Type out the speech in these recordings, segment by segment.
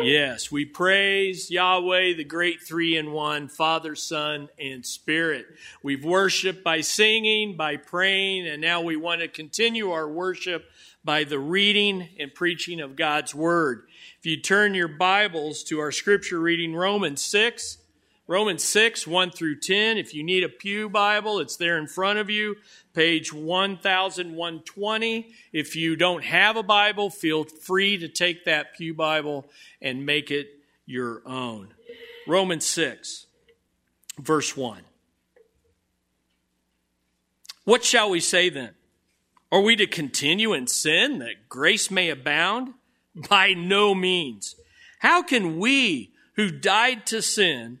Yes, we praise Yahweh, the great three in one, Father, Son, and Spirit. We've worshiped by singing, by praying, and now we want to continue our worship by the reading and preaching of God's Word. If you turn your Bibles to our scripture reading, Romans 6, Romans 6, 1 through 10. If you need a Pew Bible, it's there in front of you, page 1120. If you don't have a Bible, feel free to take that Pew Bible and make it your own. Romans 6, verse 1. What shall we say then? Are we to continue in sin that grace may abound? By no means. How can we who died to sin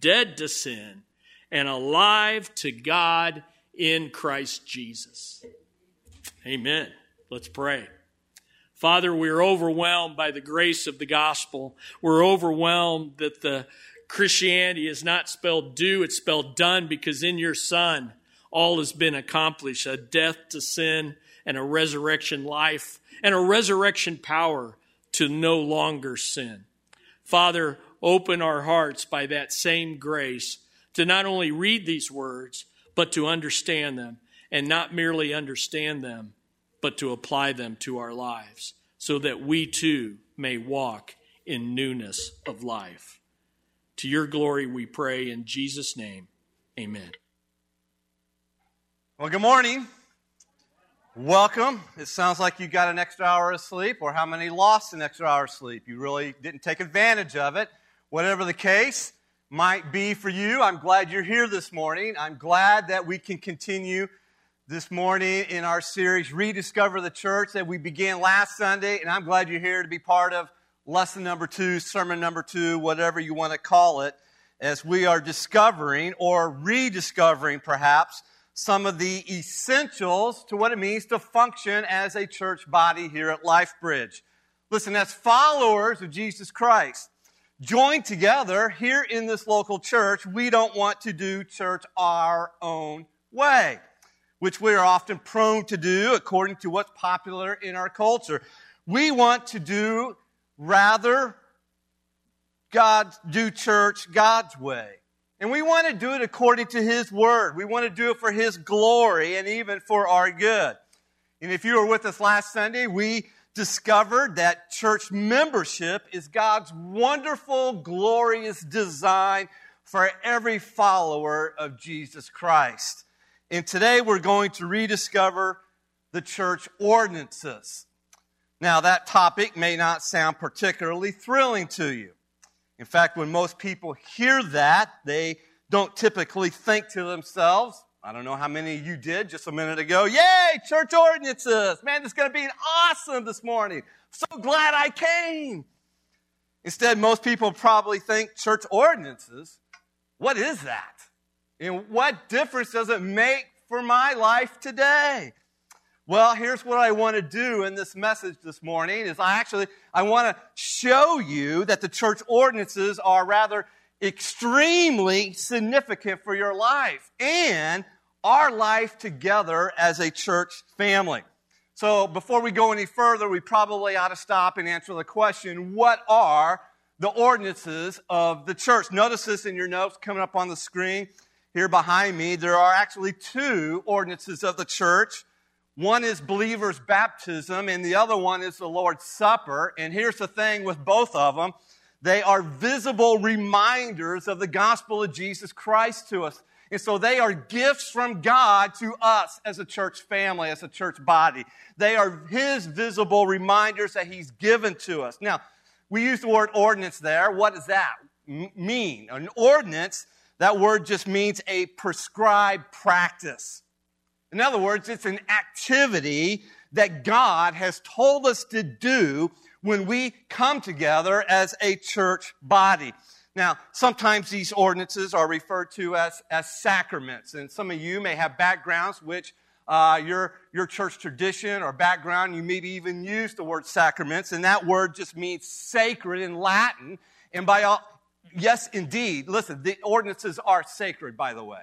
dead to sin and alive to God in Christ Jesus. Amen. Let's pray. Father, we're overwhelmed by the grace of the gospel. We're overwhelmed that the Christianity is not spelled do, it's spelled done because in your Son, all has been accomplished a death to sin and a resurrection life and a resurrection power to no longer sin. Father, open our hearts by that same grace to not only read these words, but to understand them and not merely understand them, but to apply them to our lives so that we too may walk in newness of life. To your glory we pray in Jesus' name. Amen. Well, good morning. Welcome. It sounds like you got an extra hour of sleep, or how many lost an extra hour of sleep? You really didn't take advantage of it. Whatever the case might be for you, I'm glad you're here this morning. I'm glad that we can continue this morning in our series, Rediscover the Church, that we began last Sunday, and I'm glad you're here to be part of lesson number two, sermon number two, whatever you want to call it, as we are discovering or rediscovering perhaps some of the essentials to what it means to function as a church body here at LifeBridge. Listen, as followers of Jesus Christ, joined together here in this local church, we don't want to do church our own way which we are often prone to do according to what's popular in our culture. We want to do rather God do church God's way. And we want to do it according to His Word. We want to do it for His glory and even for our good. And if you were with us last Sunday, we discovered that church membership is God's wonderful, glorious design for every follower of Jesus Christ. And today we're going to rediscover the church ordinances. Now, that topic may not sound particularly thrilling to you. In fact, when most people hear that, they don't typically think to themselves, I don't know how many of you did just a minute ago, yay, church ordinances. Man, this is going to be awesome this morning. So glad I came. Instead, most people probably think church ordinances. What is that? And what difference does it make for my life today? Well, here's what I want to do in this message this morning is I actually I want to show you that the church ordinances are rather extremely significant for your life and our life together as a church family. So before we go any further, we probably ought to stop and answer the question, what are the ordinances of the church? Notice this in your notes coming up on the screen here behind me. There are actually two ordinances of the church. One is believers' baptism, and the other one is the Lord's Supper. And here's the thing with both of them they are visible reminders of the gospel of Jesus Christ to us. And so they are gifts from God to us as a church family, as a church body. They are His visible reminders that He's given to us. Now, we use the word ordinance there. What does that mean? An ordinance, that word just means a prescribed practice. In other words, it's an activity that God has told us to do when we come together as a church body. Now, sometimes these ordinances are referred to as, as sacraments, and some of you may have backgrounds which uh, your, your church tradition or background, you maybe even use the word sacraments, and that word just means sacred in Latin. And by all, yes, indeed, listen, the ordinances are sacred, by the way.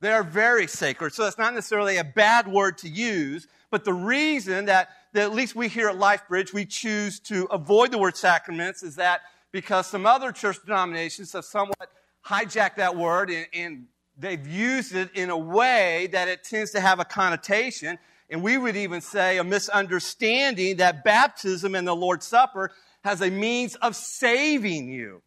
They are very sacred. So it's not necessarily a bad word to use, but the reason that, that at least we here at LifeBridge, we choose to avoid the word sacraments is that because some other church denominations have somewhat hijacked that word and, and they've used it in a way that it tends to have a connotation. And we would even say a misunderstanding that baptism and the Lord's Supper has a means of saving you.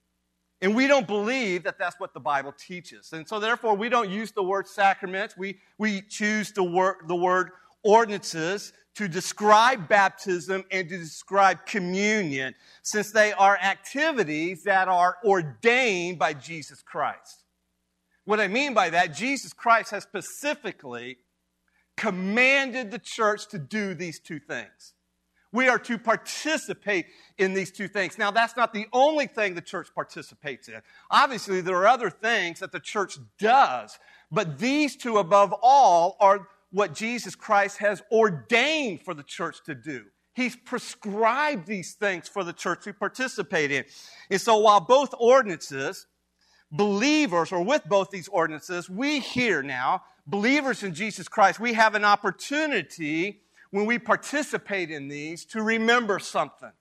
And we don't believe that that's what the Bible teaches. And so, therefore, we don't use the word sacraments. We, we choose the word, the word ordinances to describe baptism and to describe communion, since they are activities that are ordained by Jesus Christ. What I mean by that, Jesus Christ has specifically commanded the church to do these two things. We are to participate in these two things. Now, that's not the only thing the church participates in. Obviously, there are other things that the church does, but these two, above all, are what Jesus Christ has ordained for the church to do. He's prescribed these things for the church to participate in. And so, while both ordinances, believers, or with both these ordinances, we here now, believers in Jesus Christ, we have an opportunity when we participate in these to remember something,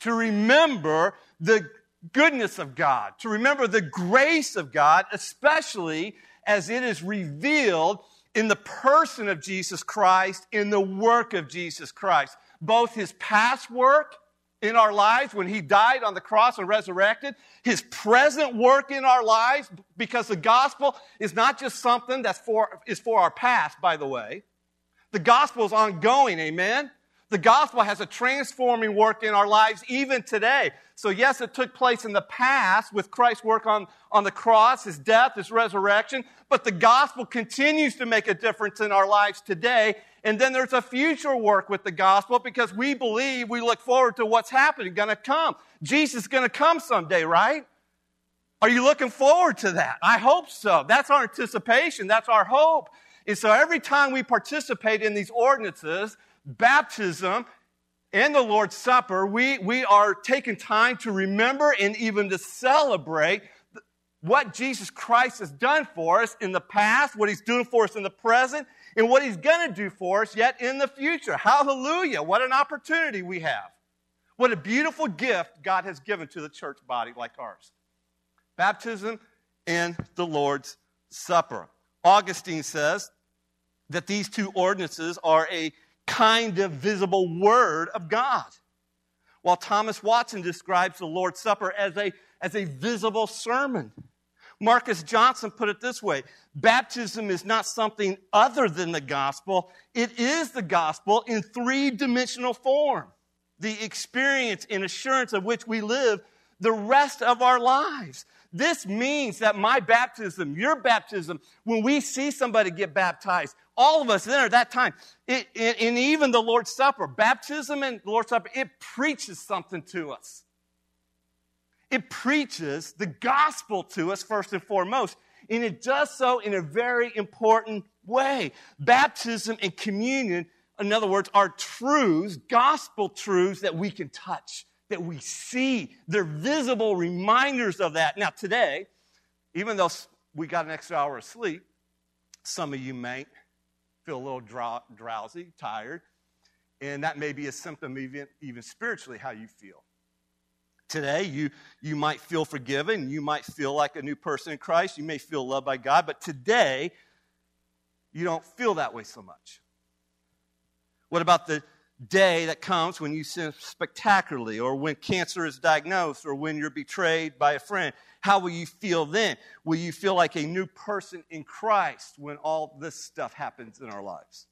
to remember the goodness of God, to remember the grace of God, especially as it is revealed in the person of Jesus Christ, in the work of Jesus Christ. Both his past work in our lives when he died on the cross and resurrected, his present work in our lives, because the gospel is not just something that's for, is for our past, by the way. The gospel is ongoing, amen? The gospel has a transforming work in our lives even today. So, yes, it took place in the past with Christ's work on, on the cross, his death, his resurrection, but the gospel continues to make a difference in our lives today. And then there's a future work with the gospel because we believe, we look forward to what's happening, going to come. Jesus is going to come someday, right? Are you looking forward to that? I hope so. That's our anticipation. That's our hope. And so every time we participate in these ordinances, baptism and the Lord's Supper, we, we are taking time to remember and even to celebrate what Jesus Christ has done for us in the past, what he's doing for us in the present, and what he's going to do for us yet in the future. Hallelujah. What an opportunity we have. What a beautiful gift God has given to the church body like ours. Baptism and the Lord's Supper. Augustine says that these two ordinances are a kind of visible word of God. While Thomas Watson describes the Lord's Supper as a, as a visible sermon. Marcus Johnson put it this way baptism is not something other than the gospel, it is the gospel in three dimensional form. The experience and assurance of which we live the rest of our lives. This means that my baptism, your baptism, when we see somebody get baptized, all of us there at that time, it, it, and even the Lord's Supper, baptism and the Lord's Supper, it preaches something to us. It preaches the gospel to us first and foremost, and it does so in a very important way. Baptism and communion, in other words, are truths, gospel truths that we can touch that we see. They're visible reminders of that. Now, today, even though we got an extra hour of sleep, some of you may feel a little drowsy, tired, and that may be a symptom, even, even spiritually, how you feel. Today, you, you might feel forgiven. You might feel like a new person in Christ. You may feel loved by God. But today, you don't feel that way so much. What about the day that comes when you sin spectacularly, or when cancer is diagnosed, or when you're betrayed by a friend? How will you feel then? Will you feel like a new person in Christ when all this stuff happens in our lives?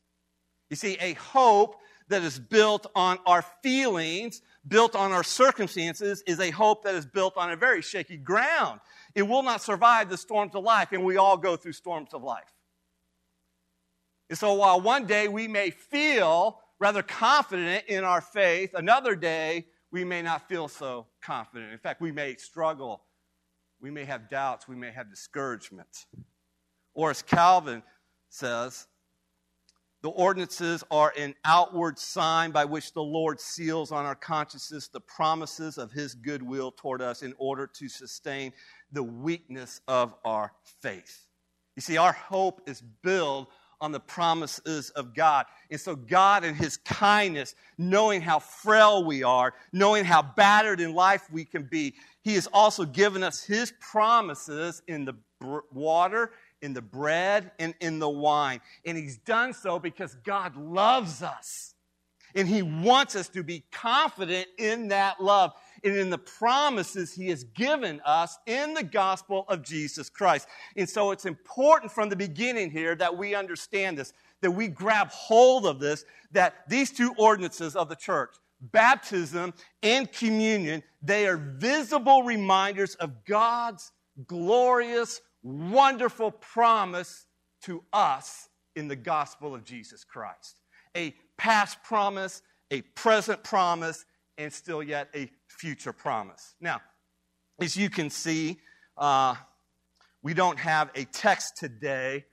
You see, a hope that is built on our feelings, built on our circumstances, is a hope that is built on a very shaky ground. It will not survive the storms of life, and we all go through storms of life. And so while one day we may feel rather confident in our faith, another day we may not feel so confident. In fact, we may struggle. We may have doubts. We may have discouragement. Or as Calvin says, the ordinances are an outward sign by which the Lord seals on our consciences the promises of his goodwill toward us in order to sustain the weakness of our faith. You see, our hope is built on the promises of God. And so, God, in His kindness, knowing how frail we are, knowing how battered in life we can be, He has also given us His promises in the water, in the bread, and in the wine. And He's done so because God loves us. And He wants us to be confident in that love and in the promises he has given us in the gospel of Jesus Christ. And so it's important from the beginning here that we understand this, that we grab hold of this, that these two ordinances of the church, baptism and communion, they are visible reminders of God's glorious, wonderful promise to us in the gospel of Jesus Christ. A past promise, a present promise, and still yet a future promise. Now, as you can see, uh, we don't have a text today.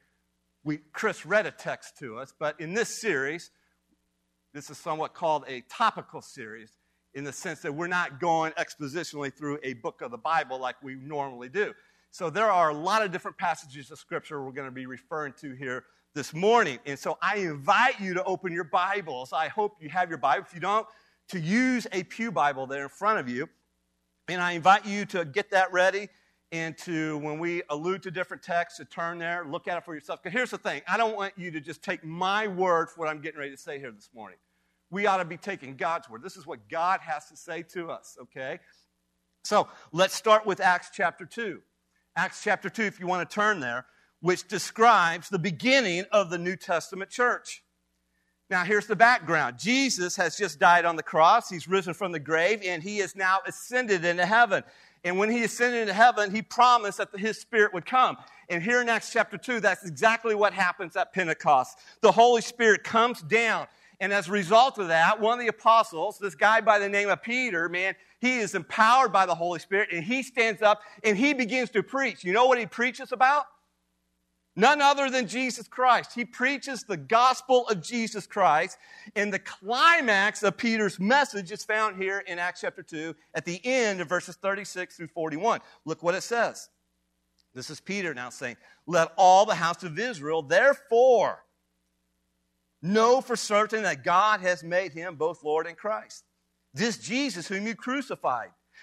We, Chris read a text to us, but in this series, this is somewhat called a topical series in the sense that we're not going expositionally through a book of the Bible like we normally do. So there are a lot of different passages of Scripture we're going to be referring to here this morning. And so I invite you to open your Bibles. I hope you have your Bible. If you don't, to use a Pew Bible there in front of you. And I invite you to get that ready and to, when we allude to different texts, to turn there, look at it for yourself. Because here's the thing I don't want you to just take my word for what I'm getting ready to say here this morning. We ought to be taking God's word. This is what God has to say to us, okay? So let's start with Acts chapter 2. Acts chapter 2, if you want to turn there, which describes the beginning of the New Testament church. Now, here's the background Jesus has just died on the cross, he's risen from the grave, and he is now ascended into heaven. And when he ascended into heaven, he promised that his spirit would come. And here in Acts chapter 2, that's exactly what happens at Pentecost. The Holy Spirit comes down. And as a result of that, one of the apostles, this guy by the name of Peter, man, he is empowered by the Holy Spirit and he stands up and he begins to preach. You know what he preaches about? None other than Jesus Christ. He preaches the gospel of Jesus Christ. And the climax of Peter's message is found here in Acts chapter 2 at the end of verses 36 through 41. Look what it says. This is Peter now saying, Let all the house of Israel therefore know for certain that God has made him both Lord and Christ. This Jesus whom you crucified.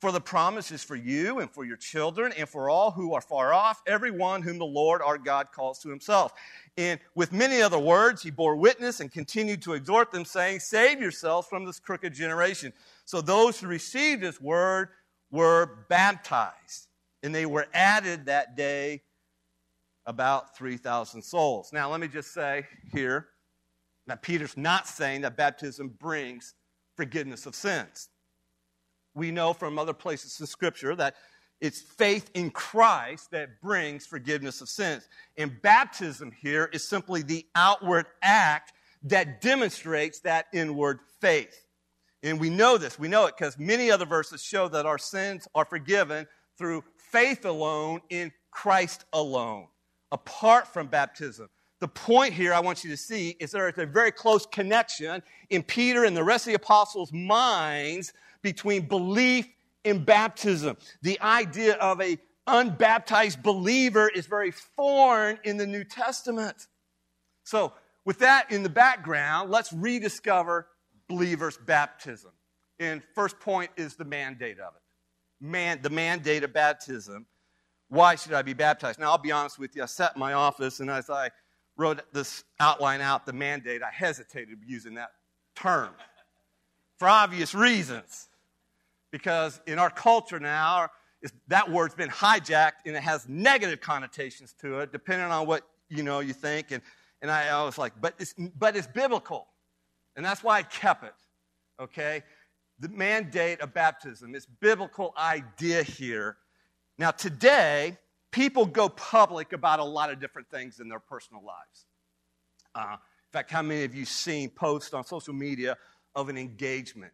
For the promise is for you and for your children and for all who are far off, everyone whom the Lord our God calls to himself. And with many other words, he bore witness and continued to exhort them, saying, Save yourselves from this crooked generation. So those who received his word were baptized, and they were added that day about 3,000 souls. Now, let me just say here that Peter's not saying that baptism brings forgiveness of sins we know from other places in Scripture that it's faith in Christ that brings forgiveness of sins. And baptism here is simply the outward act that demonstrates that inward faith. And we know this. We know it because many other verses show that our sins are forgiven through faith alone in Christ alone, apart from baptism. The point here I want you to see is there is a very close connection in Peter and the rest of the apostles' minds between belief and baptism. The idea of a unbaptized believer is very foreign in the New Testament. So, with that in the background, let's rediscover believers' baptism. And first point is the mandate of it. Man, the mandate of baptism. Why should I be baptized? Now, I'll be honest with you. I sat in my office, and as I wrote this outline out, the mandate, I hesitated using that term for obvious reasons. Because in our culture now, that word's been hijacked and it has negative connotations to it, depending on what you know you think. And, and I, I was like, but it's, but it's biblical. And that's why I kept it. Okay? The mandate of baptism, this biblical idea here. Now, today, people go public about a lot of different things in their personal lives. Uh, in fact, how many of you seen posts on social media of an engagement?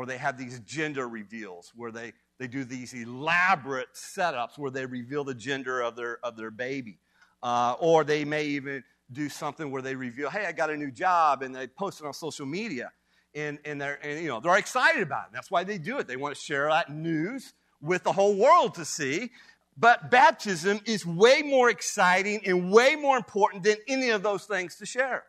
Or they have these gender reveals where they, they do these elaborate setups where they reveal the gender of their, of their baby. Uh, or they may even do something where they reveal, hey, I got a new job, and they post it on social media. And, and, they're, and, you know, they're excited about it. That's why they do it. They want to share that news with the whole world to see. But baptism is way more exciting and way more important than any of those things to share.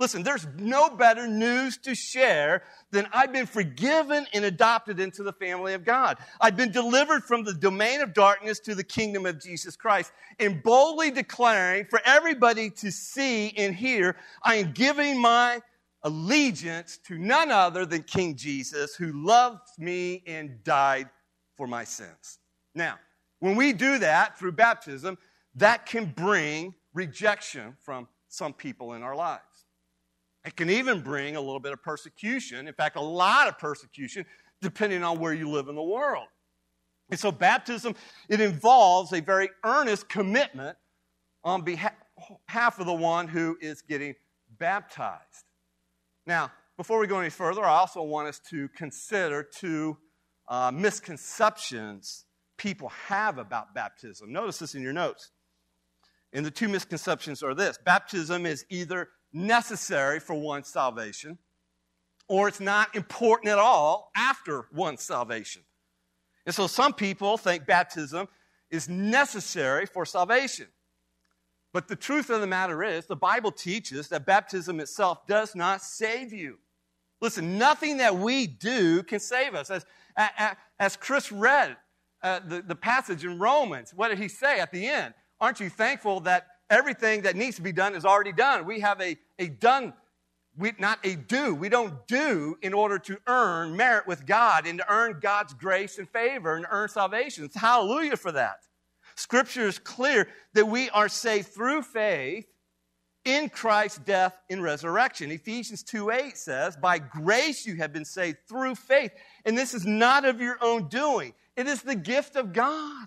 Listen, there's no better news to share than I've been forgiven and adopted into the family of God. I've been delivered from the domain of darkness to the kingdom of Jesus Christ and boldly declaring for everybody to see and hear, I am giving my allegiance to none other than King Jesus who loved me and died for my sins. Now, when we do that through baptism, that can bring rejection from some people in our lives. It can even bring a little bit of persecution, in fact, a lot of persecution, depending on where you live in the world. And so, baptism, it involves a very earnest commitment on behalf of the one who is getting baptized. Now, before we go any further, I also want us to consider two uh, misconceptions people have about baptism. Notice this in your notes. And the two misconceptions are this baptism is either necessary for one's salvation, or it's not important at all after one's salvation. And so some people think baptism is necessary for salvation. But the truth of the matter is, the Bible teaches that baptism itself does not save you. Listen, nothing that we do can save us. As, as Chris read uh, the, the passage in Romans, what did he say at the end? Aren't you thankful that everything that needs to be done is already done. We have a, a done, we, not a do. We don't do in order to earn merit with God and to earn God's grace and favor and earn salvation. It's hallelujah for that. Scripture is clear that we are saved through faith in Christ's death and resurrection. Ephesians 2 8 says, By grace you have been saved through faith. And this is not of your own doing, it is the gift of God.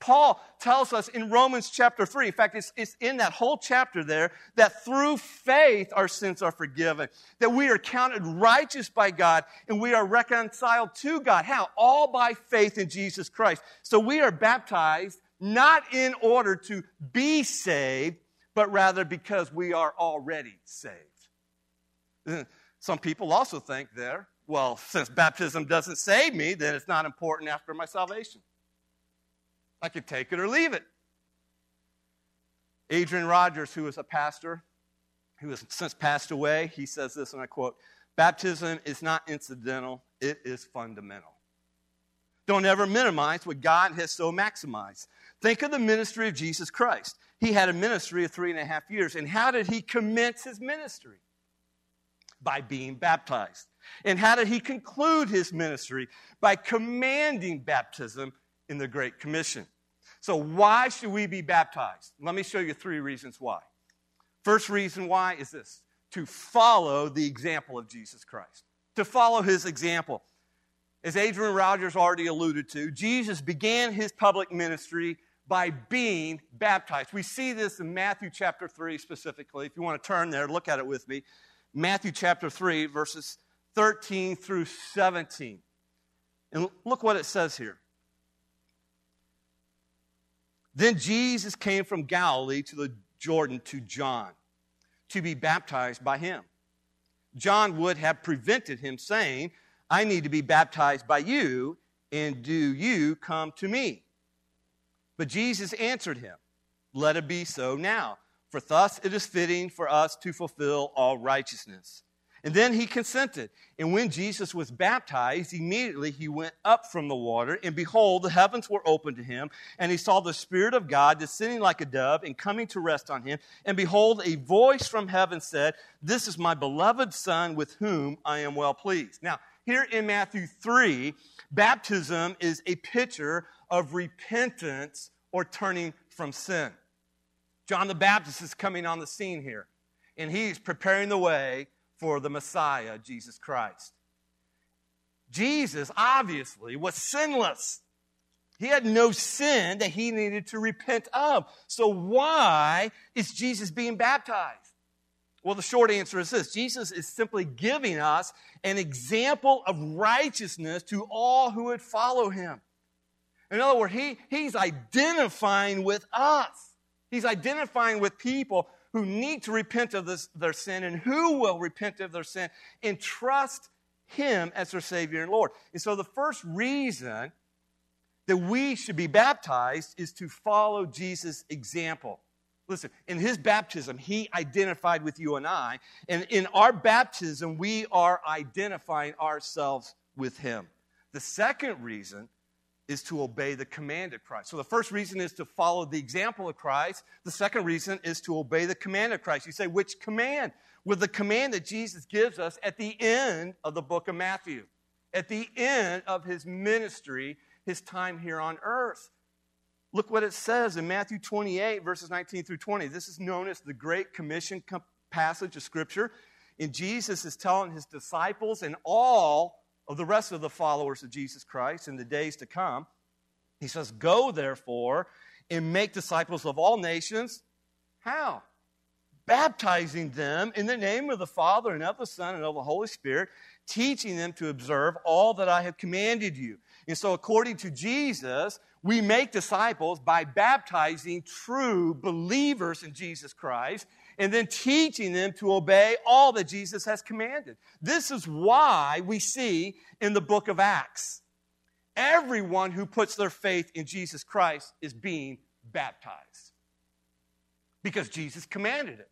Paul tells us in Romans chapter 3, in fact, it's, it's, in that whole chapter there, that through faith our sins are forgiven, that we are counted righteous by God, and we are reconciled to God. How? All by faith in Jesus Christ. So we are baptized not in order to be saved, but rather because we are already saved. Uh, some people also think there, well, since baptism doesn't save me, then it's not important after my salvation. I could take it or leave it. Adrian Rogers, who was a pastor, who has since passed away, he says this, and I quote Baptism is not incidental, it is fundamental. Don't ever minimize what God has so maximized. Think of the ministry of Jesus Christ. He had a ministry of three and a half years. And how did he commence his ministry? By being baptized. And how did he conclude his ministry? By commanding baptism in the Great Commission. So, why should we be baptized? Let me show you three reasons why. First reason why is this to follow the example of Jesus Christ, to follow his example. As Adrian Rogers already alluded to, Jesus began his public ministry by being baptized. We see this in Matthew chapter 3 specifically. If you want to turn there, look at it with me. Matthew chapter 3, verses 13 through 17. And look what it says here. Then Jesus came from Galilee to the Jordan to John to be baptized by him. John would have prevented him, saying, I need to be baptized by you, and do you come to me? But Jesus answered him, Let it be so now, for thus it is fitting for us to fulfill all righteousness. And then he consented. And when Jesus was baptized, immediately he went up from the water, and behold, the heavens were opened to him, and he saw the Spirit of God descending like a dove and coming to rest on him. And behold, a voice from heaven said, This is my beloved Son with whom I am well pleased. Now, here in Matthew 3, baptism is a picture of repentance or turning from sin. John the Baptist is coming on the scene here, and he's preparing the way for the Messiah, Jesus Christ. Jesus obviously was sinless. He had no sin that he needed to repent of. So, why is Jesus being baptized? Well, the short answer is this Jesus is simply giving us an example of righteousness to all who would follow him. In other words, he, he's identifying with us. He's identifying with people who need to repent of this, their sin and who will repent of their sin and trust Him as their Savior and Lord. And so the first reason that we should be baptized is to follow Jesus' example. Listen, in his baptism, he identified with you and I. And in our baptism, we are identifying ourselves with him. The second reason is to obey the command of Christ. So the first reason is to follow the example of Christ. The second reason is to obey the command of Christ. You say, which command? With the command that Jesus gives us at the end of the book of Matthew, at the end of his ministry, his time here on earth. Look what it says in Matthew 28, verses 19 through 20. This is known as the Great Commission passage of Scripture. And Jesus is telling his disciples and all of the rest of the followers of Jesus Christ in the days to come. He says, Go therefore and make disciples of all nations. How? Baptizing them in the name of the Father and of the Son and of the Holy Spirit, teaching them to observe all that I have commanded you. And so, according to Jesus, we make disciples by baptizing true believers in Jesus Christ and then teaching them to obey all that Jesus has commanded. This is why we see in the book of Acts everyone who puts their faith in Jesus Christ is being baptized because Jesus commanded it.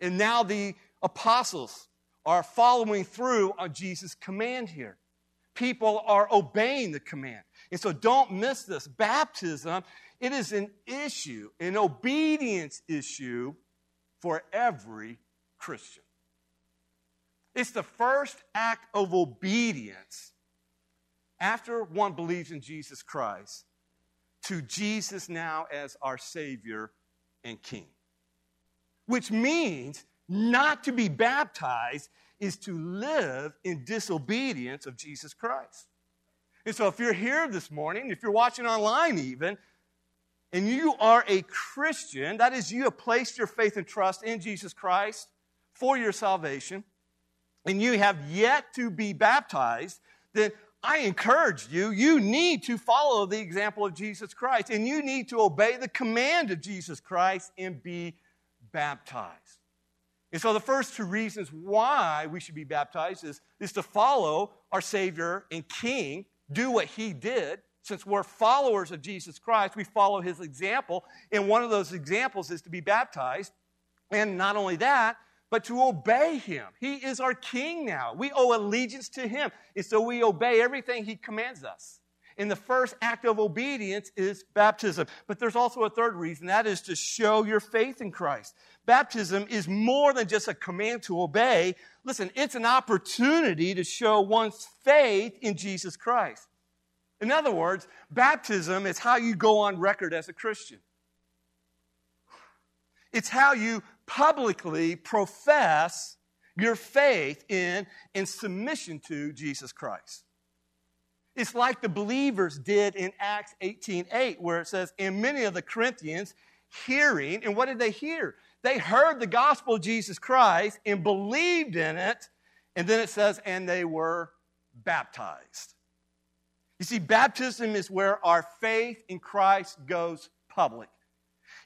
And now the apostles are following through on Jesus' command here. People are obeying the command. And so don't miss this. Baptism, it is an issue, an obedience issue for every Christian. It's the first act of obedience after one believes in Jesus Christ to Jesus now as our Savior and King. Which means not to be baptized is to live in disobedience of Jesus Christ. And so, if you're here this morning, if you're watching online even, and you are a Christian, that is, you have placed your faith and trust in Jesus Christ for your salvation, and you have yet to be baptized, then I encourage you, you need to follow the example of Jesus Christ, and you need to obey the command of Jesus Christ and be baptized. And so, the first two reasons why we should be baptized is, is to follow our Savior and King, do what He did, since we're followers of Jesus Christ, we follow his example. And one of those examples is to be baptized. And not only that, but to obey him. He is our king now. We owe allegiance to him. And so we obey everything he commands us. And the first act of obedience is baptism. But there's also a third reason that is to show your faith in Christ. Baptism is more than just a command to obey. Listen, it's an opportunity to show one's faith in Jesus Christ. In other words, baptism is how you go on record as a Christian. It's how you publicly profess your faith in and submission to Jesus Christ. It's like the believers did in Acts 18 8, where it says, And many of the Corinthians hearing, and what did they hear? They heard the gospel of Jesus Christ and believed in it. And then it says, And they were baptized. You see, baptism is where our faith in Christ goes public.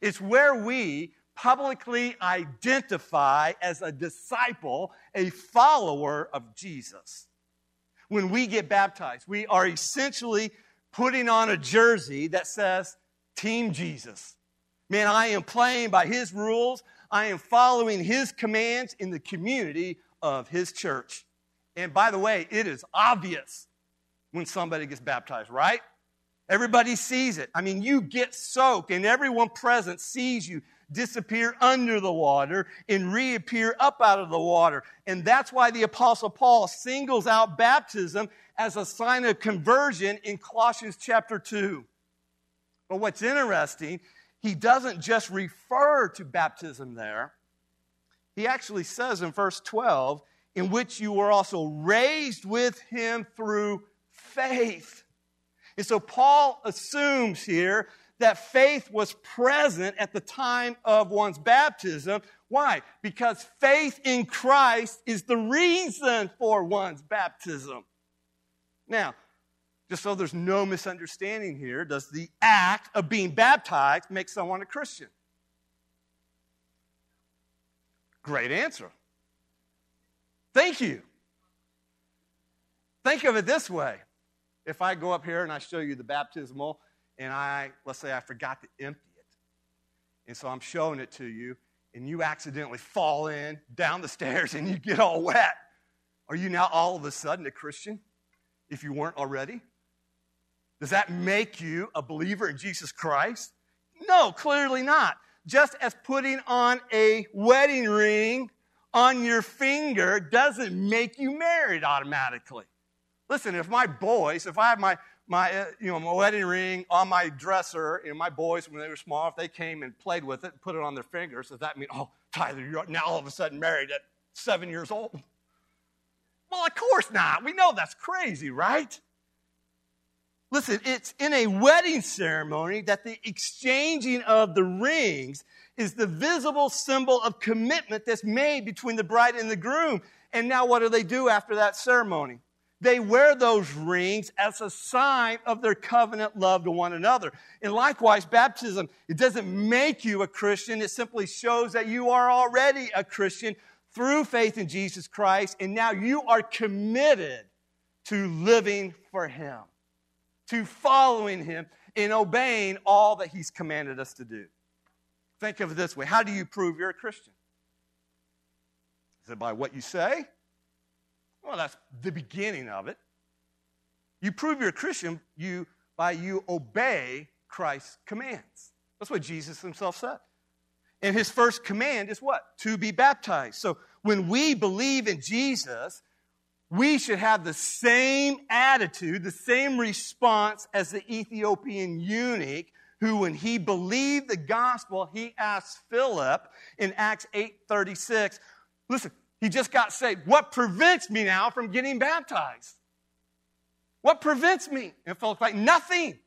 It's where we publicly identify as a disciple, a follower of Jesus. When we get baptized, we are essentially putting on a jersey that says, Team Jesus. Man, I am playing by His rules. I am following His commands in the community of His church. And by the way, it is obvious when somebody gets baptized, right? Everybody sees it. I mean, you get soaked, and everyone present sees you disappear under the water and reappear up out of the water. And that's why the Apostle Paul singles out baptism as a sign of conversion in Colossians chapter 2. But what's interesting, he doesn't just refer to baptism there. He actually says in verse 12, in which you were also raised with him through faith. And so Paul assumes here that faith was present at the time of one's baptism. Why? Because faith in Christ is the reason for one's baptism. Now, just so there's no misunderstanding here, does the act of being baptized make someone a Christian? Great answer. Thank you. Think of it this way. If I go up here and I show you the baptismal, and I, let's say I forgot to empty it, and so I'm showing it to you, and you accidentally fall in down the stairs and you get all wet, are you now all of a sudden a Christian if you weren't already? Does that make you a believer in Jesus Christ? No, clearly not. Just as putting on a wedding ring on your finger doesn't make you married automatically. Listen, if my boys, if I have my, my, uh, you know, my wedding ring on my dresser, and my boys, when they were small, if they came and played with it and put it on their fingers, does that mean, oh, Tyler, you're now all of a sudden married at seven years old? Well, of course not. We know that's crazy, right? Listen, it's in a wedding ceremony that the exchanging of the rings is the visible symbol of commitment that's made between the bride and the groom. And now, what do they do after that ceremony? They wear those rings as a sign of their covenant love to one another. And likewise, baptism, it doesn't make you a Christian. It simply shows that you are already a Christian through faith in Jesus Christ. And now you are committed to living for Him, to following Him, and obeying all that He's commanded us to do. Think of it this way How do you prove you're a Christian? Is it by what you say? Well, that's the beginning of it. You prove you're a Christian you, by you obey Christ's commands. That's what Jesus himself said. And his first command is what? To be baptized. So when we believe in Jesus, we should have the same attitude, the same response as the Ethiopian eunuch who when he believed the gospel, he asked Philip in Acts 8:36, listen, he just got saved. What prevents me now from getting baptized? What prevents me? And Philip's like, nothing.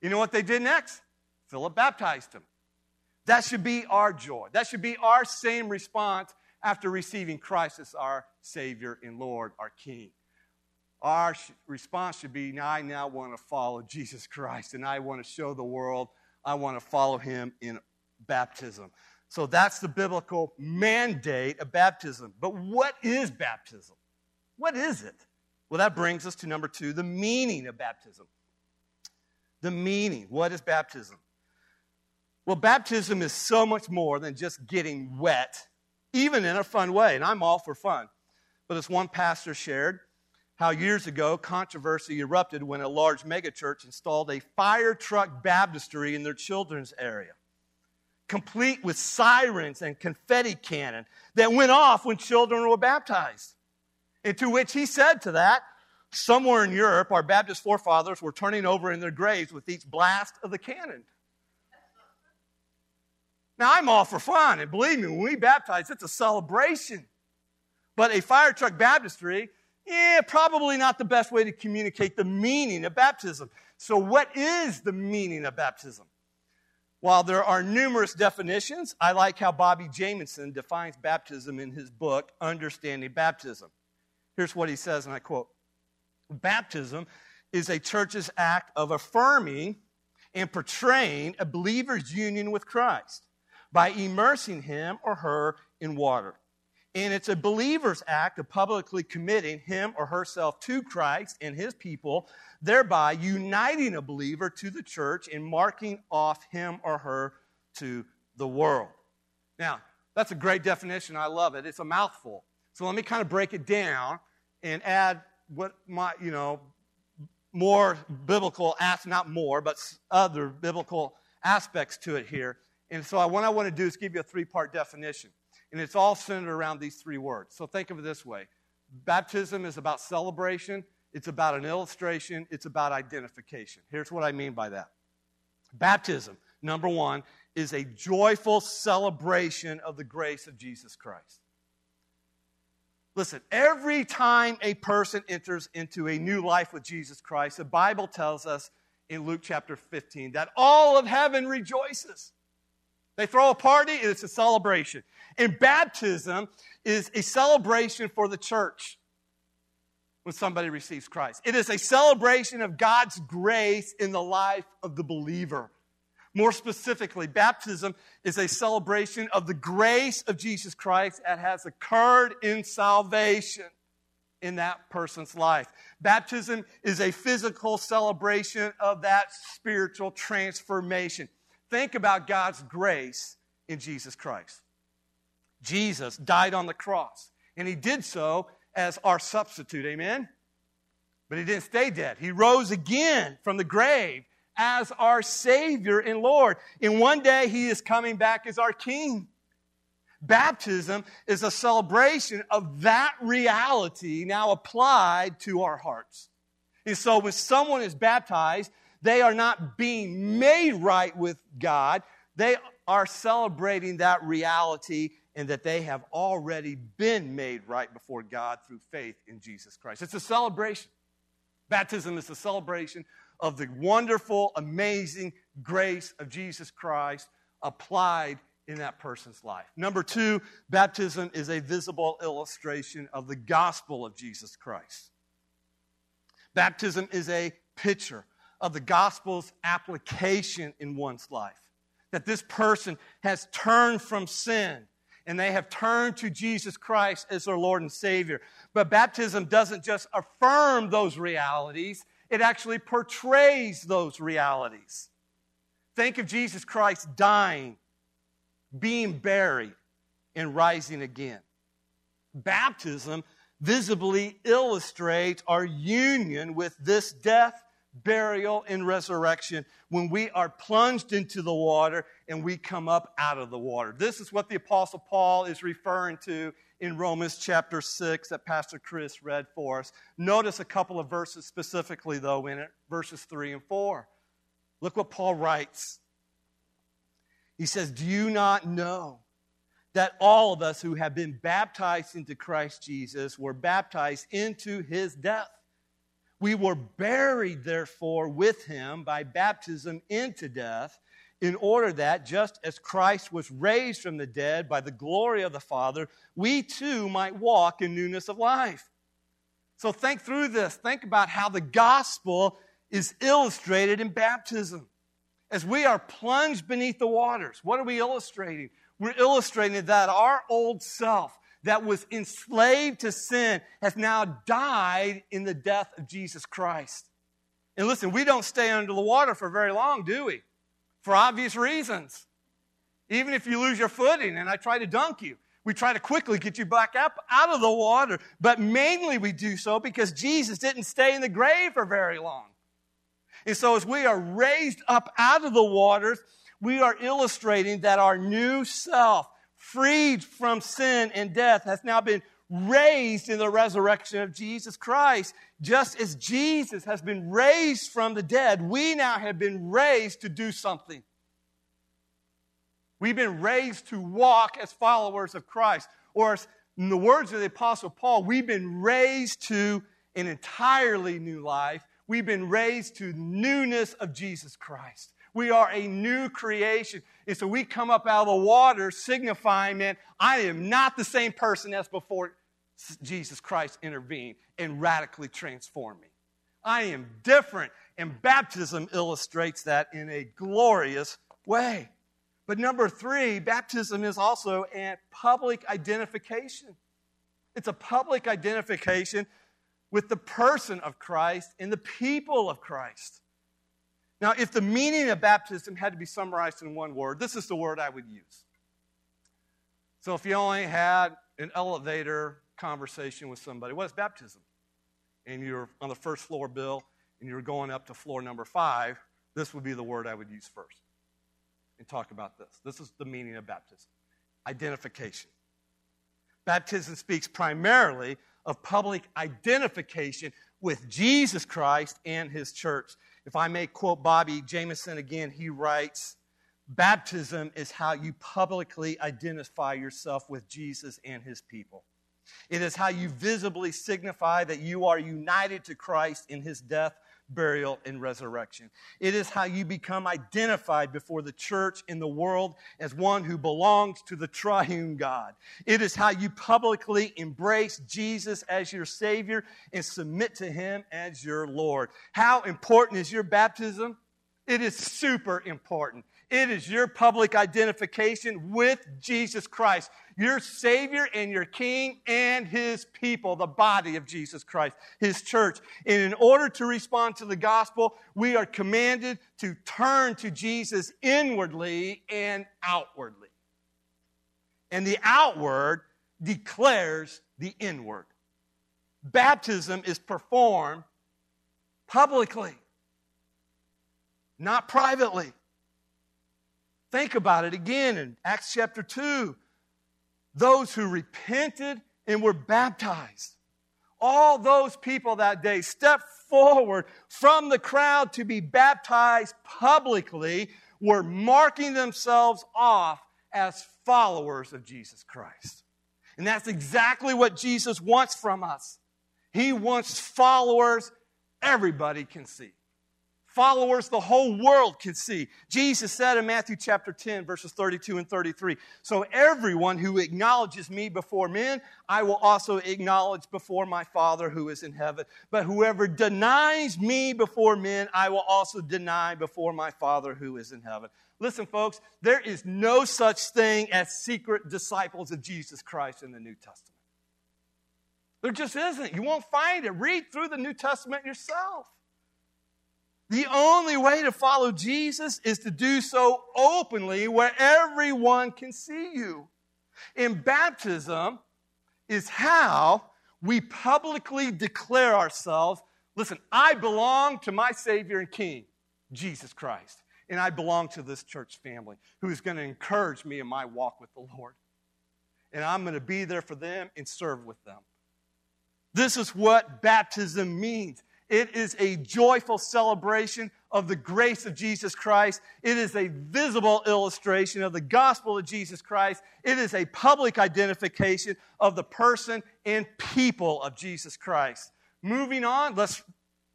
You know what they did next? Philip baptized him. That should be our joy. That should be our same response after receiving Christ as our Savior and Lord, our King. Our response should be I now want to follow Jesus Christ and I want to show the world I want to follow him in baptism. So that's the biblical mandate of baptism. But what is baptism? What is it? Well, that brings us to number two the meaning of baptism. The meaning. What is baptism? Well, baptism is so much more than just getting wet, even in a fun way. And I'm all for fun. But as one pastor shared, how years ago controversy erupted when a large megachurch installed a fire truck baptistry in their children's area complete with sirens and confetti cannon that went off when children were baptized. And to which he said to that, somewhere in Europe, our Baptist forefathers were turning over in their graves with each blast of the cannon. Now, I'm all for fun, and believe me, when we baptize, it's a celebration. But a fire truck baptistry Yeah, probably not the best way to communicate the meaning of baptism. So, what is the meaning of baptism? While there are numerous definitions, I like how Bobby Jamieson defines baptism in his book, Understanding Baptism. Here's what he says, and I quote Baptism is a church's act of affirming and portraying a believer's union with Christ by immersing him or her in water. And it's a believer's act of publicly committing him or herself to Christ and his people, thereby uniting a believer to the church and marking off him or her to the world. Now, that's a great definition. I love it. It's a mouthful. So let me kind of break it down and add what my, you know, more biblical, not more, but other biblical aspects to it here. And so what I want to do is give you a three part definition. And it's all centered around these three words. So think of it this way baptism is about celebration, it's about an illustration, it's about identification. Here's what I mean by that baptism, number one, is a joyful celebration of the grace of Jesus Christ. Listen, every time a person enters into a new life with Jesus Christ, the Bible tells us in Luke chapter 15 that all of heaven rejoices. They throw a party, and it's a celebration. And baptism is a celebration for the church when somebody receives Christ. It is a celebration of God's grace in the life of the believer. More specifically, baptism is a celebration of the grace of Jesus Christ that has occurred in salvation in that person's life. Baptism is a physical celebration of that spiritual transformation. Think about God's grace in Jesus Christ. Jesus died on the cross, and he did so as our substitute. Amen? But he didn't stay dead. He rose again from the grave as our Savior and Lord. And one day he is coming back as our King. Baptism is a celebration of that reality now applied to our hearts. And so when someone is baptized, they are not being made right with God. They are celebrating that reality and that they have already been made right before God through faith in Jesus Christ. It's a celebration. Baptism is a celebration of the wonderful, amazing grace of Jesus Christ applied in that person's life. Number two, baptism is a visible illustration of the gospel of Jesus Christ. Baptism is a picture of the gospel's application in one's life. That this person has turned from sin and they have turned to Jesus Christ as their Lord and Savior. But baptism doesn't just affirm those realities, it actually portrays those realities. Think of Jesus Christ dying, being buried, and rising again. Baptism visibly illustrates our union with this death, burial, and resurrection when we are plunged into the water and we come up out of the water. This is what the Apostle Paul is referring to in Romans chapter 6 that Pastor Chris read for us. Notice a couple of verses specifically, though, in it verses 3 and 4. Look what Paul writes. He says, Do you not know that all of us who have been baptized into Christ Jesus were baptized into his death? We were buried, therefore, with him by baptism into death, in order that, just as Christ was raised from the dead by the glory of the Father, we too might walk in newness of life. So think through this. Think about how the gospel is illustrated in baptism. As we are plunged beneath the waters, what are we illustrating? We're illustrating that our old self, that was enslaved to sin has now died in the death of Jesus Christ. And listen, we don't stay under the water for very long, do we? For obvious reasons. Even if you lose your footing and I try to dunk you, we try to quickly get you back up out of the water. But mainly we do so because Jesus didn't stay in the grave for very long. And so as we are raised up out of the waters, we are illustrating that our new self, freed from sin and death, has now been raised in the resurrection of Jesus Christ. Just as Jesus has been raised from the dead, we now have been raised to do something. We've been raised to walk as followers of Christ. Or in the words of the Apostle Paul, we've been raised to an entirely new life. We've been raised to newness of Jesus Christ. We are a new creation. And so we come up out of the water signifying, man, I am not the same person as before Jesus Christ intervened and radically transformed me. I am different. And baptism illustrates that in a glorious way. But number three, baptism is also a public identification. It's a public identification with the person of Christ and the people of Christ. Now, if the meaning of baptism had to be summarized in one word, this is the word I would use. So, if you only had an elevator conversation with somebody, what is baptism? And you're on the first floor, Bill, and you're going up to floor number five, this would be the word I would use first and talk about this. This is the meaning of baptism identification. Baptism speaks primarily of public identification with Jesus Christ and his church. If I may quote Bobby Jamieson again, he writes, Baptism is how you publicly identify yourself with Jesus and his people. It is how you visibly signify that you are united to Christ in his death, burial, and resurrection. It is how you become identified before the church in the world as one who belongs to the triune God. It is how you publicly embrace Jesus as your Savior and submit to Him as your Lord. How important is your baptism? It is super important. It is your public identification with Jesus Christ, your Savior and your King and His people, the body of Jesus Christ, His church. And in order to respond to the gospel, we are commanded to turn to Jesus inwardly and outwardly. And the outward declares the inward. Baptism is performed publicly, not privately. Think about it again in Acts chapter 2. Those who repented and were baptized. All those people that day stepped forward from the crowd to be baptized publicly were marking themselves off as followers of Jesus Christ. And that's exactly what Jesus wants from us. He wants followers everybody can see followers the whole world can see. Jesus said in Matthew chapter 10, verses 32 and 33 So everyone who acknowledges me before men, I will also acknowledge before my Father who is in heaven. But whoever denies me before men, I will also deny before my Father who is in heaven. Listen, folks, there is no such thing as secret disciples of Jesus Christ in the New Testament. There just isn't. You won't find it. Read through the New Testament yourself. The only way to follow Jesus is to do so openly where everyone can see you. In baptism is how we publicly declare ourselves listen, I belong to my Savior and King, Jesus Christ. And I belong to this church family who is going to encourage me in my walk with the Lord. And I'm going to be there for them and serve with them. This is what baptism means. It is a joyful celebration of the grace of Jesus Christ. It is a visible illustration of the gospel of Jesus Christ. It is a public identification of the person and people of Jesus Christ. Moving on, let's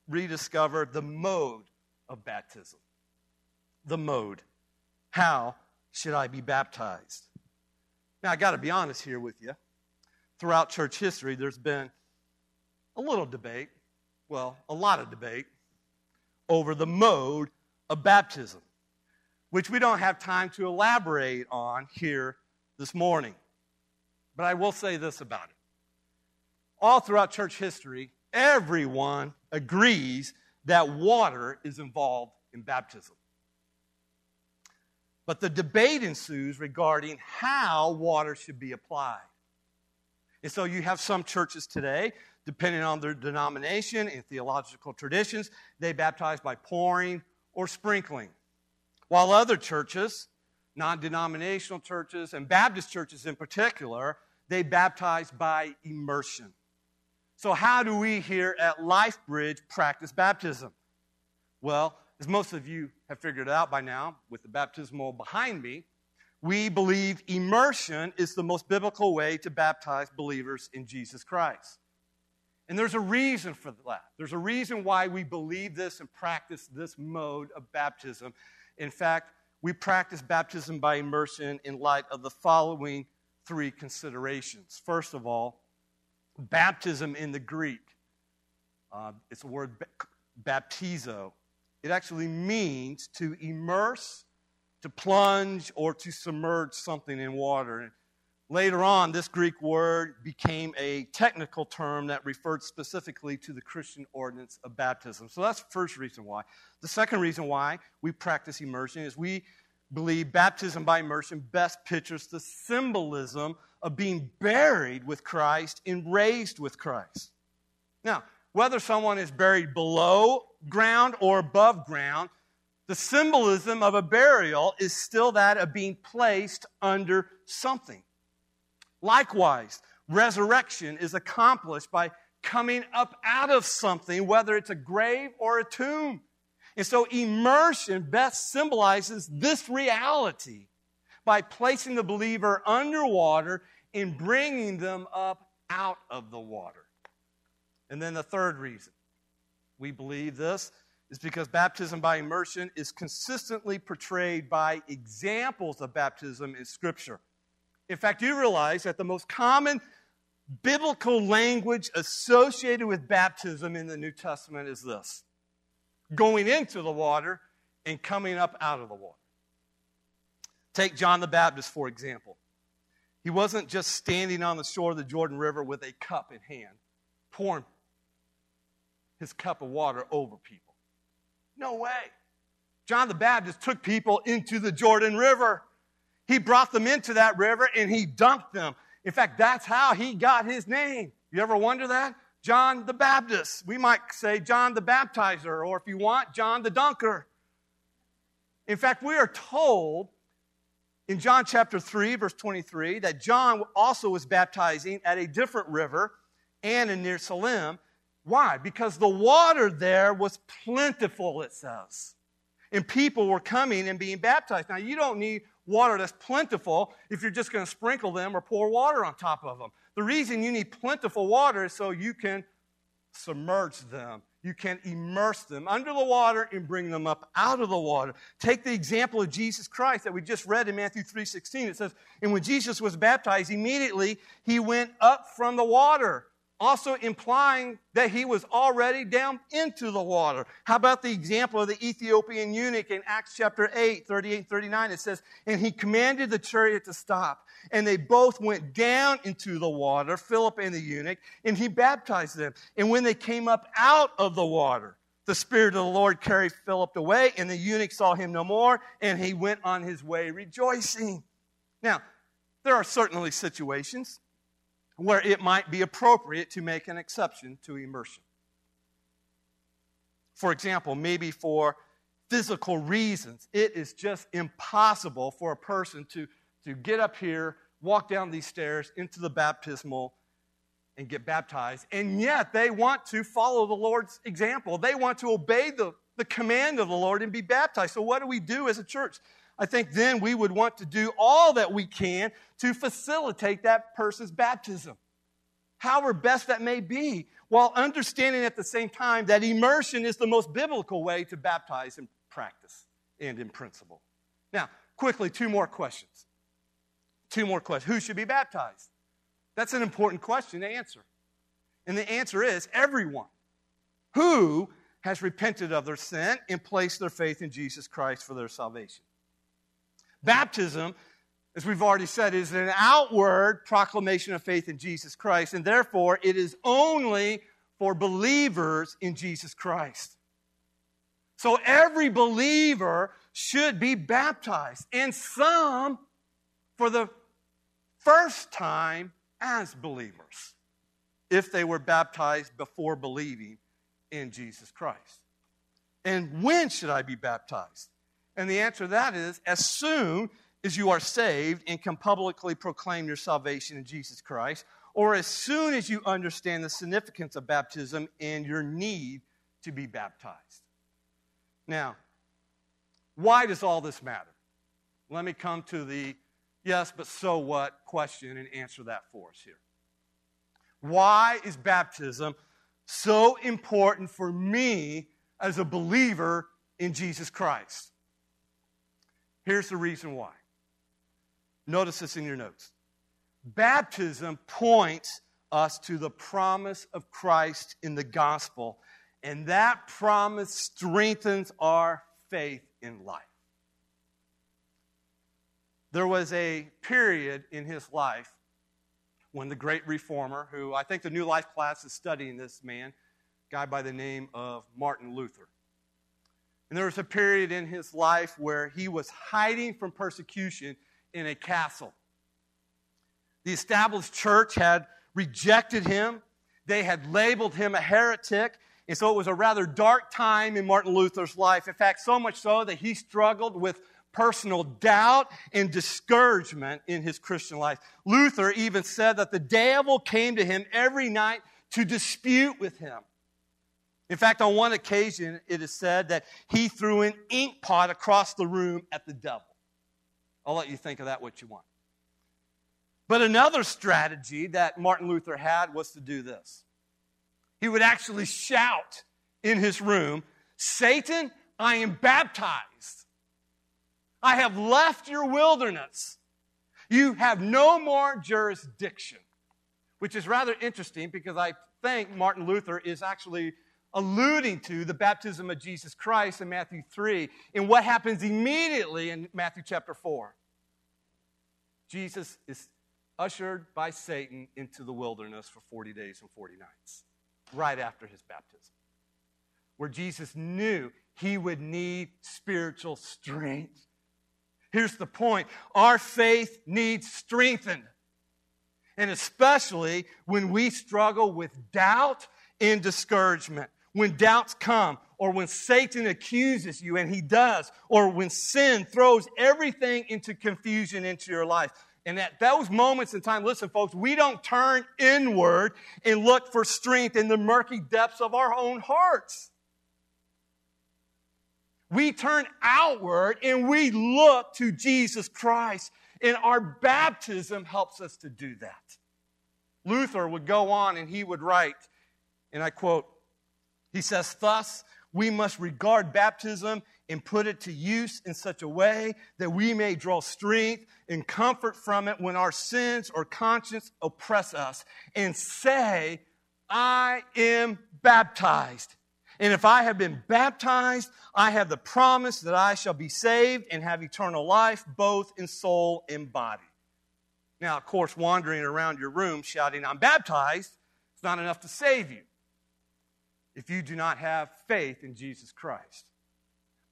rediscover the mode of baptism. The mode. How should I be baptized? Now, I got to be honest here with you. Throughout church history, there's been a little debate well, a lot of debate over the mode of baptism, which we don't have time to elaborate on here this morning. But I will say this about it. All throughout church history, everyone agrees that water is involved in baptism. But the debate ensues regarding how water should be applied. And so you have some churches today depending on their denomination and theological traditions, they baptize by pouring or sprinkling. While other churches, non denominational churches, and Baptist churches in particular, they baptize by immersion. So, how do we here at LifeBridge practice baptism? Well, as most of you have figured it out by now, with the baptismal behind me, we believe immersion is the most biblical way to baptize believers in Jesus Christ. And there's a reason for that. There's a reason why we believe this and practice this mode of baptism. In fact, we practice baptism by immersion in light of the following three considerations. First of all, baptism in the Greek. Uh, it's a word baptizo. It actually means to immerse, to plunge, or to submerge something in water. Later on, this Greek word became a technical term that referred specifically to the Christian ordinance of baptism. So that's the first reason why. The second reason why we practice immersion is we believe baptism by immersion best pictures the symbolism of being buried with Christ and raised with Christ. Now, whether someone is buried below ground or above ground, the symbolism of a burial is still that of being placed under something. Likewise, resurrection is accomplished by coming up out of something, whether it's a grave or a tomb. And so immersion best symbolizes this reality by placing the believer underwater and bringing them up out of the water. And then the third reason we believe this is because baptism by immersion is consistently portrayed by examples of baptism in Scripture. In fact, you realize that the most common biblical language associated with baptism in the New Testament is this going into the water and coming up out of the water. Take John the Baptist, for example. He wasn't just standing on the shore of the Jordan River with a cup in hand, pouring his cup of water over people. No way. John the Baptist took people into the Jordan River. He brought them into that river and he dumped them. In fact, that's how he got his name. You ever wonder that? John the Baptist. We might say John the Baptizer, or if you want, John the Dunker. In fact, we are told in John chapter 3, verse 23, that John also was baptizing at a different river Aenon near Salim. Why? Because the water there was plentiful, it says. And people were coming and being baptized. Now, you don't need water that's plentiful if you're just going to sprinkle them or pour water on top of them. The reason you need plentiful water is so you can submerge them. You can immerse them under the water and bring them up out of the water. Take the example of Jesus Christ that we just read in Matthew 3:16. It says, "And when Jesus was baptized, immediately he went up from the water." Also implying that he was already down into the water. How about the example of the Ethiopian eunuch in Acts chapter 8, 38 and 39? It says, And he commanded the chariot to stop. And they both went down into the water, Philip and the eunuch, and he baptized them. And when they came up out of the water, the Spirit of the Lord carried Philip away, and the eunuch saw him no more, and he went on his way rejoicing. Now, there are certainly situations where it might be appropriate to make an exception to immersion. For example, maybe for physical reasons, it is just impossible for a person to, to get up here, walk down these stairs into the baptismal, and get baptized. And yet they want to follow the Lord's example. They want to obey the, the command of the Lord and be baptized. So, what do we do as a church? I think then we would want to do all that we can to facilitate that person's baptism, however best that may be, while understanding at the same time that immersion is the most biblical way to baptize in practice and in principle. Now, quickly, two more questions. Two more questions. Who should be baptized? That's an important question to answer. And the answer is everyone who has repented of their sin and placed their faith in Jesus Christ for their salvation. Baptism, as we've already said, is an outward proclamation of faith in Jesus Christ, and therefore it is only for believers in Jesus Christ. So every believer should be baptized, and some for the first time as believers if they were baptized before believing in Jesus Christ. And when should I be baptized? And the answer to that is as soon as you are saved and can publicly proclaim your salvation in Jesus Christ, or as soon as you understand the significance of baptism and your need to be baptized. Now, why does all this matter? Let me come to the yes, but so what question and answer that for us here. Why is baptism so important for me as a believer in Jesus Christ? Here's the reason why. Notice this in your notes. Baptism points us to the promise of Christ in the gospel, and that promise strengthens our faith in life. There was a period in his life when the great reformer, who I think the New Life class is studying this man, guy by the name of Martin Luther. And there was a period in his life where he was hiding from persecution in a castle. The established church had rejected him, they had labeled him a heretic, and so it was a rather dark time in Martin Luther's life. In fact, so much so that he struggled with personal doubt and discouragement in his Christian life. Luther even said that the devil came to him every night to dispute with him. In fact, on one occasion, it is said that he threw an ink pot across the room at the devil. I'll let you think of that what you want. But another strategy that Martin Luther had was to do this. He would actually shout in his room, Satan, I am baptized. I have left your wilderness. You have no more jurisdiction. Which is rather interesting because I think Martin Luther is actually alluding to the baptism of Jesus Christ in Matthew 3 and what happens immediately in Matthew chapter 4. Jesus is ushered by Satan into the wilderness for 40 days and 40 nights, right after his baptism, where Jesus knew he would need spiritual strength. Here's the point our faith needs strengthened. And especially when we struggle with doubt and discouragement when doubts come, or when Satan accuses you, and he does, or when sin throws everything into confusion into your life. And at those moments in time, listen, folks, we don't turn inward and look for strength in the murky depths of our own hearts. We turn outward and we look to Jesus Christ, and our baptism helps us to do that. Luther would go on and he would write, and I quote, he says, Thus, we must regard baptism and put it to use in such a way that we may draw strength and comfort from it when our sins or conscience oppress us and say, I am baptized. And if I have been baptized, I have the promise that I shall be saved and have eternal life, both in soul and body. Now, of course, wandering around your room shouting, I'm baptized, it's not enough to save you if you do not have faith in Jesus Christ.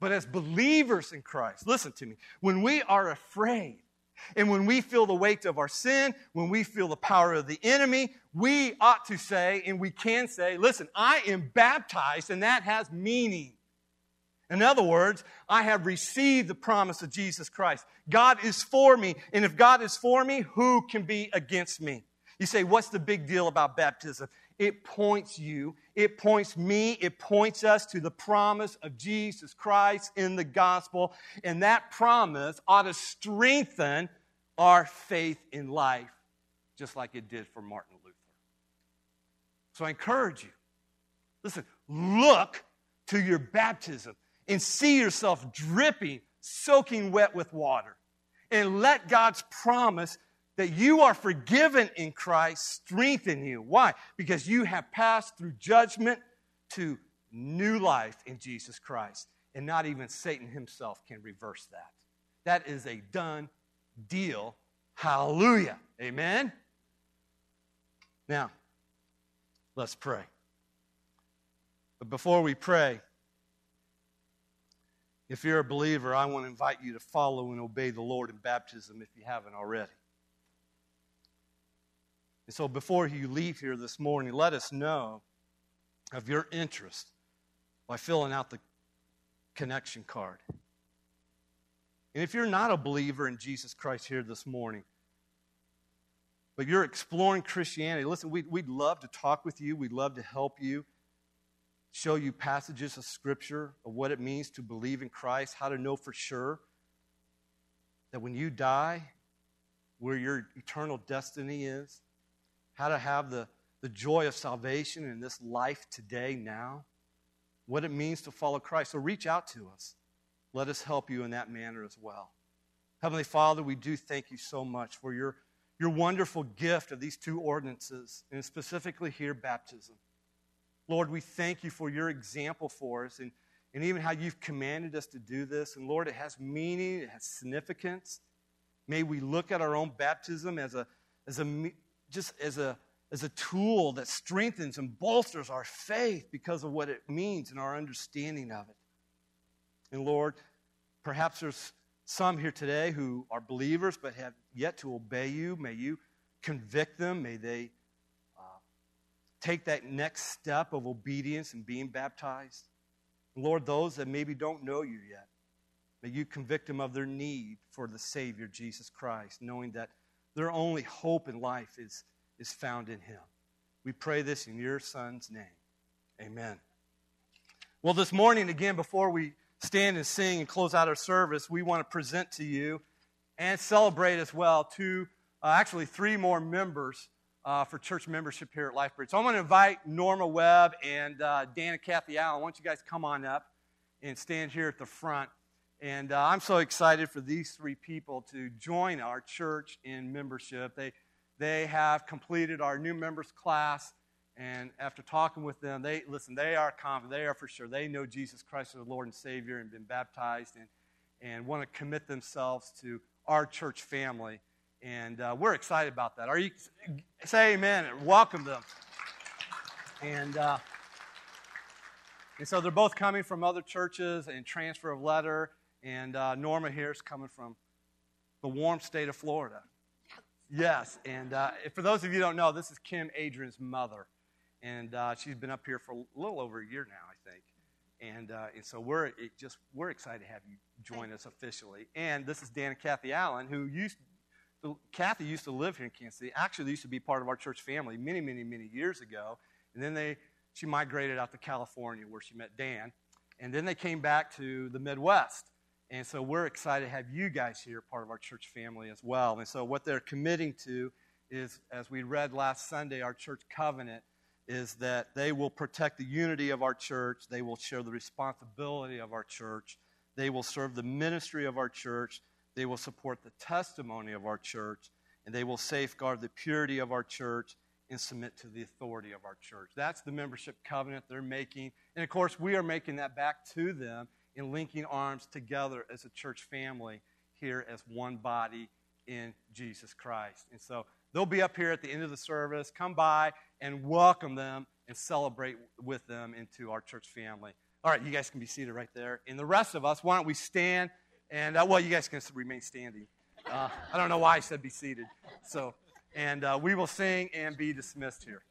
But as believers in Christ, listen to me, when we are afraid and when we feel the weight of our sin, when we feel the power of the enemy, we ought to say, and we can say, listen, I am baptized, and that has meaning. In other words, I have received the promise of Jesus Christ. God is for me, and if God is for me, who can be against me? You say, what's the big deal about baptism? It points you, it points me, it points us to the promise of Jesus Christ in the gospel. And that promise ought to strengthen our faith in life, just like it did for Martin Luther. So I encourage you listen, look to your baptism and see yourself dripping, soaking wet with water. And let God's promise that you are forgiven in Christ strengthen you. Why? Because you have passed through judgment to new life in Jesus Christ. And not even Satan himself can reverse that. That is a done deal. Hallelujah. Amen. Now, let's pray. But before we pray, if you're a believer, I want to invite you to follow and obey the Lord in baptism if you haven't already. And so before you leave here this morning, let us know of your interest by filling out the connection card. And if you're not a believer in Jesus Christ here this morning, but you're exploring Christianity, listen, we'd, we'd love to talk with you. We'd love to help you, show you passages of Scripture of what it means to believe in Christ, how to know for sure that when you die, where your eternal destiny is, how to have the, the joy of salvation in this life today, now, what it means to follow Christ. So reach out to us. Let us help you in that manner as well. Heavenly Father, we do thank you so much for your, your wonderful gift of these two ordinances, and specifically here, baptism. Lord, we thank you for your example for us and, and even how you've commanded us to do this. And Lord, it has meaning, it has significance. May we look at our own baptism as a, as a just as a, as a tool that strengthens and bolsters our faith because of what it means and our understanding of it. And Lord, perhaps there's some here today who are believers but have yet to obey you. May you convict them. May they uh, take that next step of obedience and being baptized. Lord, those that maybe don't know you yet, may you convict them of their need for the Savior, Jesus Christ, knowing that their only hope in life is, is found in Him. We pray this in your Son's name. Amen. Well, this morning, again, before we stand and sing and close out our service, we want to present to you and celebrate as well two, uh, actually, three more members uh, for church membership here at LifeBridge. So I'm going to invite Norma Webb and uh, Dan and Kathy Allen. Why don't you guys come on up and stand here at the front? And uh, I'm so excited for these three people to join our church in membership. They, they have completed our new members class. And after talking with them, they listen, they are confident, they are for sure. They know Jesus Christ as Lord and Savior and been baptized and, and want to commit themselves to our church family. And uh, we're excited about that. Are you say amen and welcome them? And uh, and so they're both coming from other churches and transfer of letter. And uh, Norma here is coming from the warm state of Florida. Yes, and uh, for those of you who don't know, this is Kim Adrian's mother, and uh, she's been up here for a little over a year now, I think. And, uh, and so we're just we're excited to have you join us officially. And this is Dan and Kathy Allen, who used so Kathy used to live here in Kansas City. Actually, they used to be part of our church family many, many, many years ago. And then they, she migrated out to California where she met Dan. And then they came back to the Midwest. And so we're excited to have you guys here, part of our church family as well. And so what they're committing to is, as we read last Sunday, our church covenant is that they will protect the unity of our church, they will share the responsibility of our church, they will serve the ministry of our church, they will support the testimony of our church, and they will safeguard the purity of our church and submit to the authority of our church. That's the membership covenant they're making. And of course, we are making that back to them in linking arms together as a church family here as one body in Jesus Christ. And so they'll be up here at the end of the service. Come by and welcome them and celebrate with them into our church family. All right, you guys can be seated right there. And the rest of us, why don't we stand? And, uh, well, you guys can remain standing. Uh, I don't know why I said be seated. So, and uh, we will sing and be dismissed here.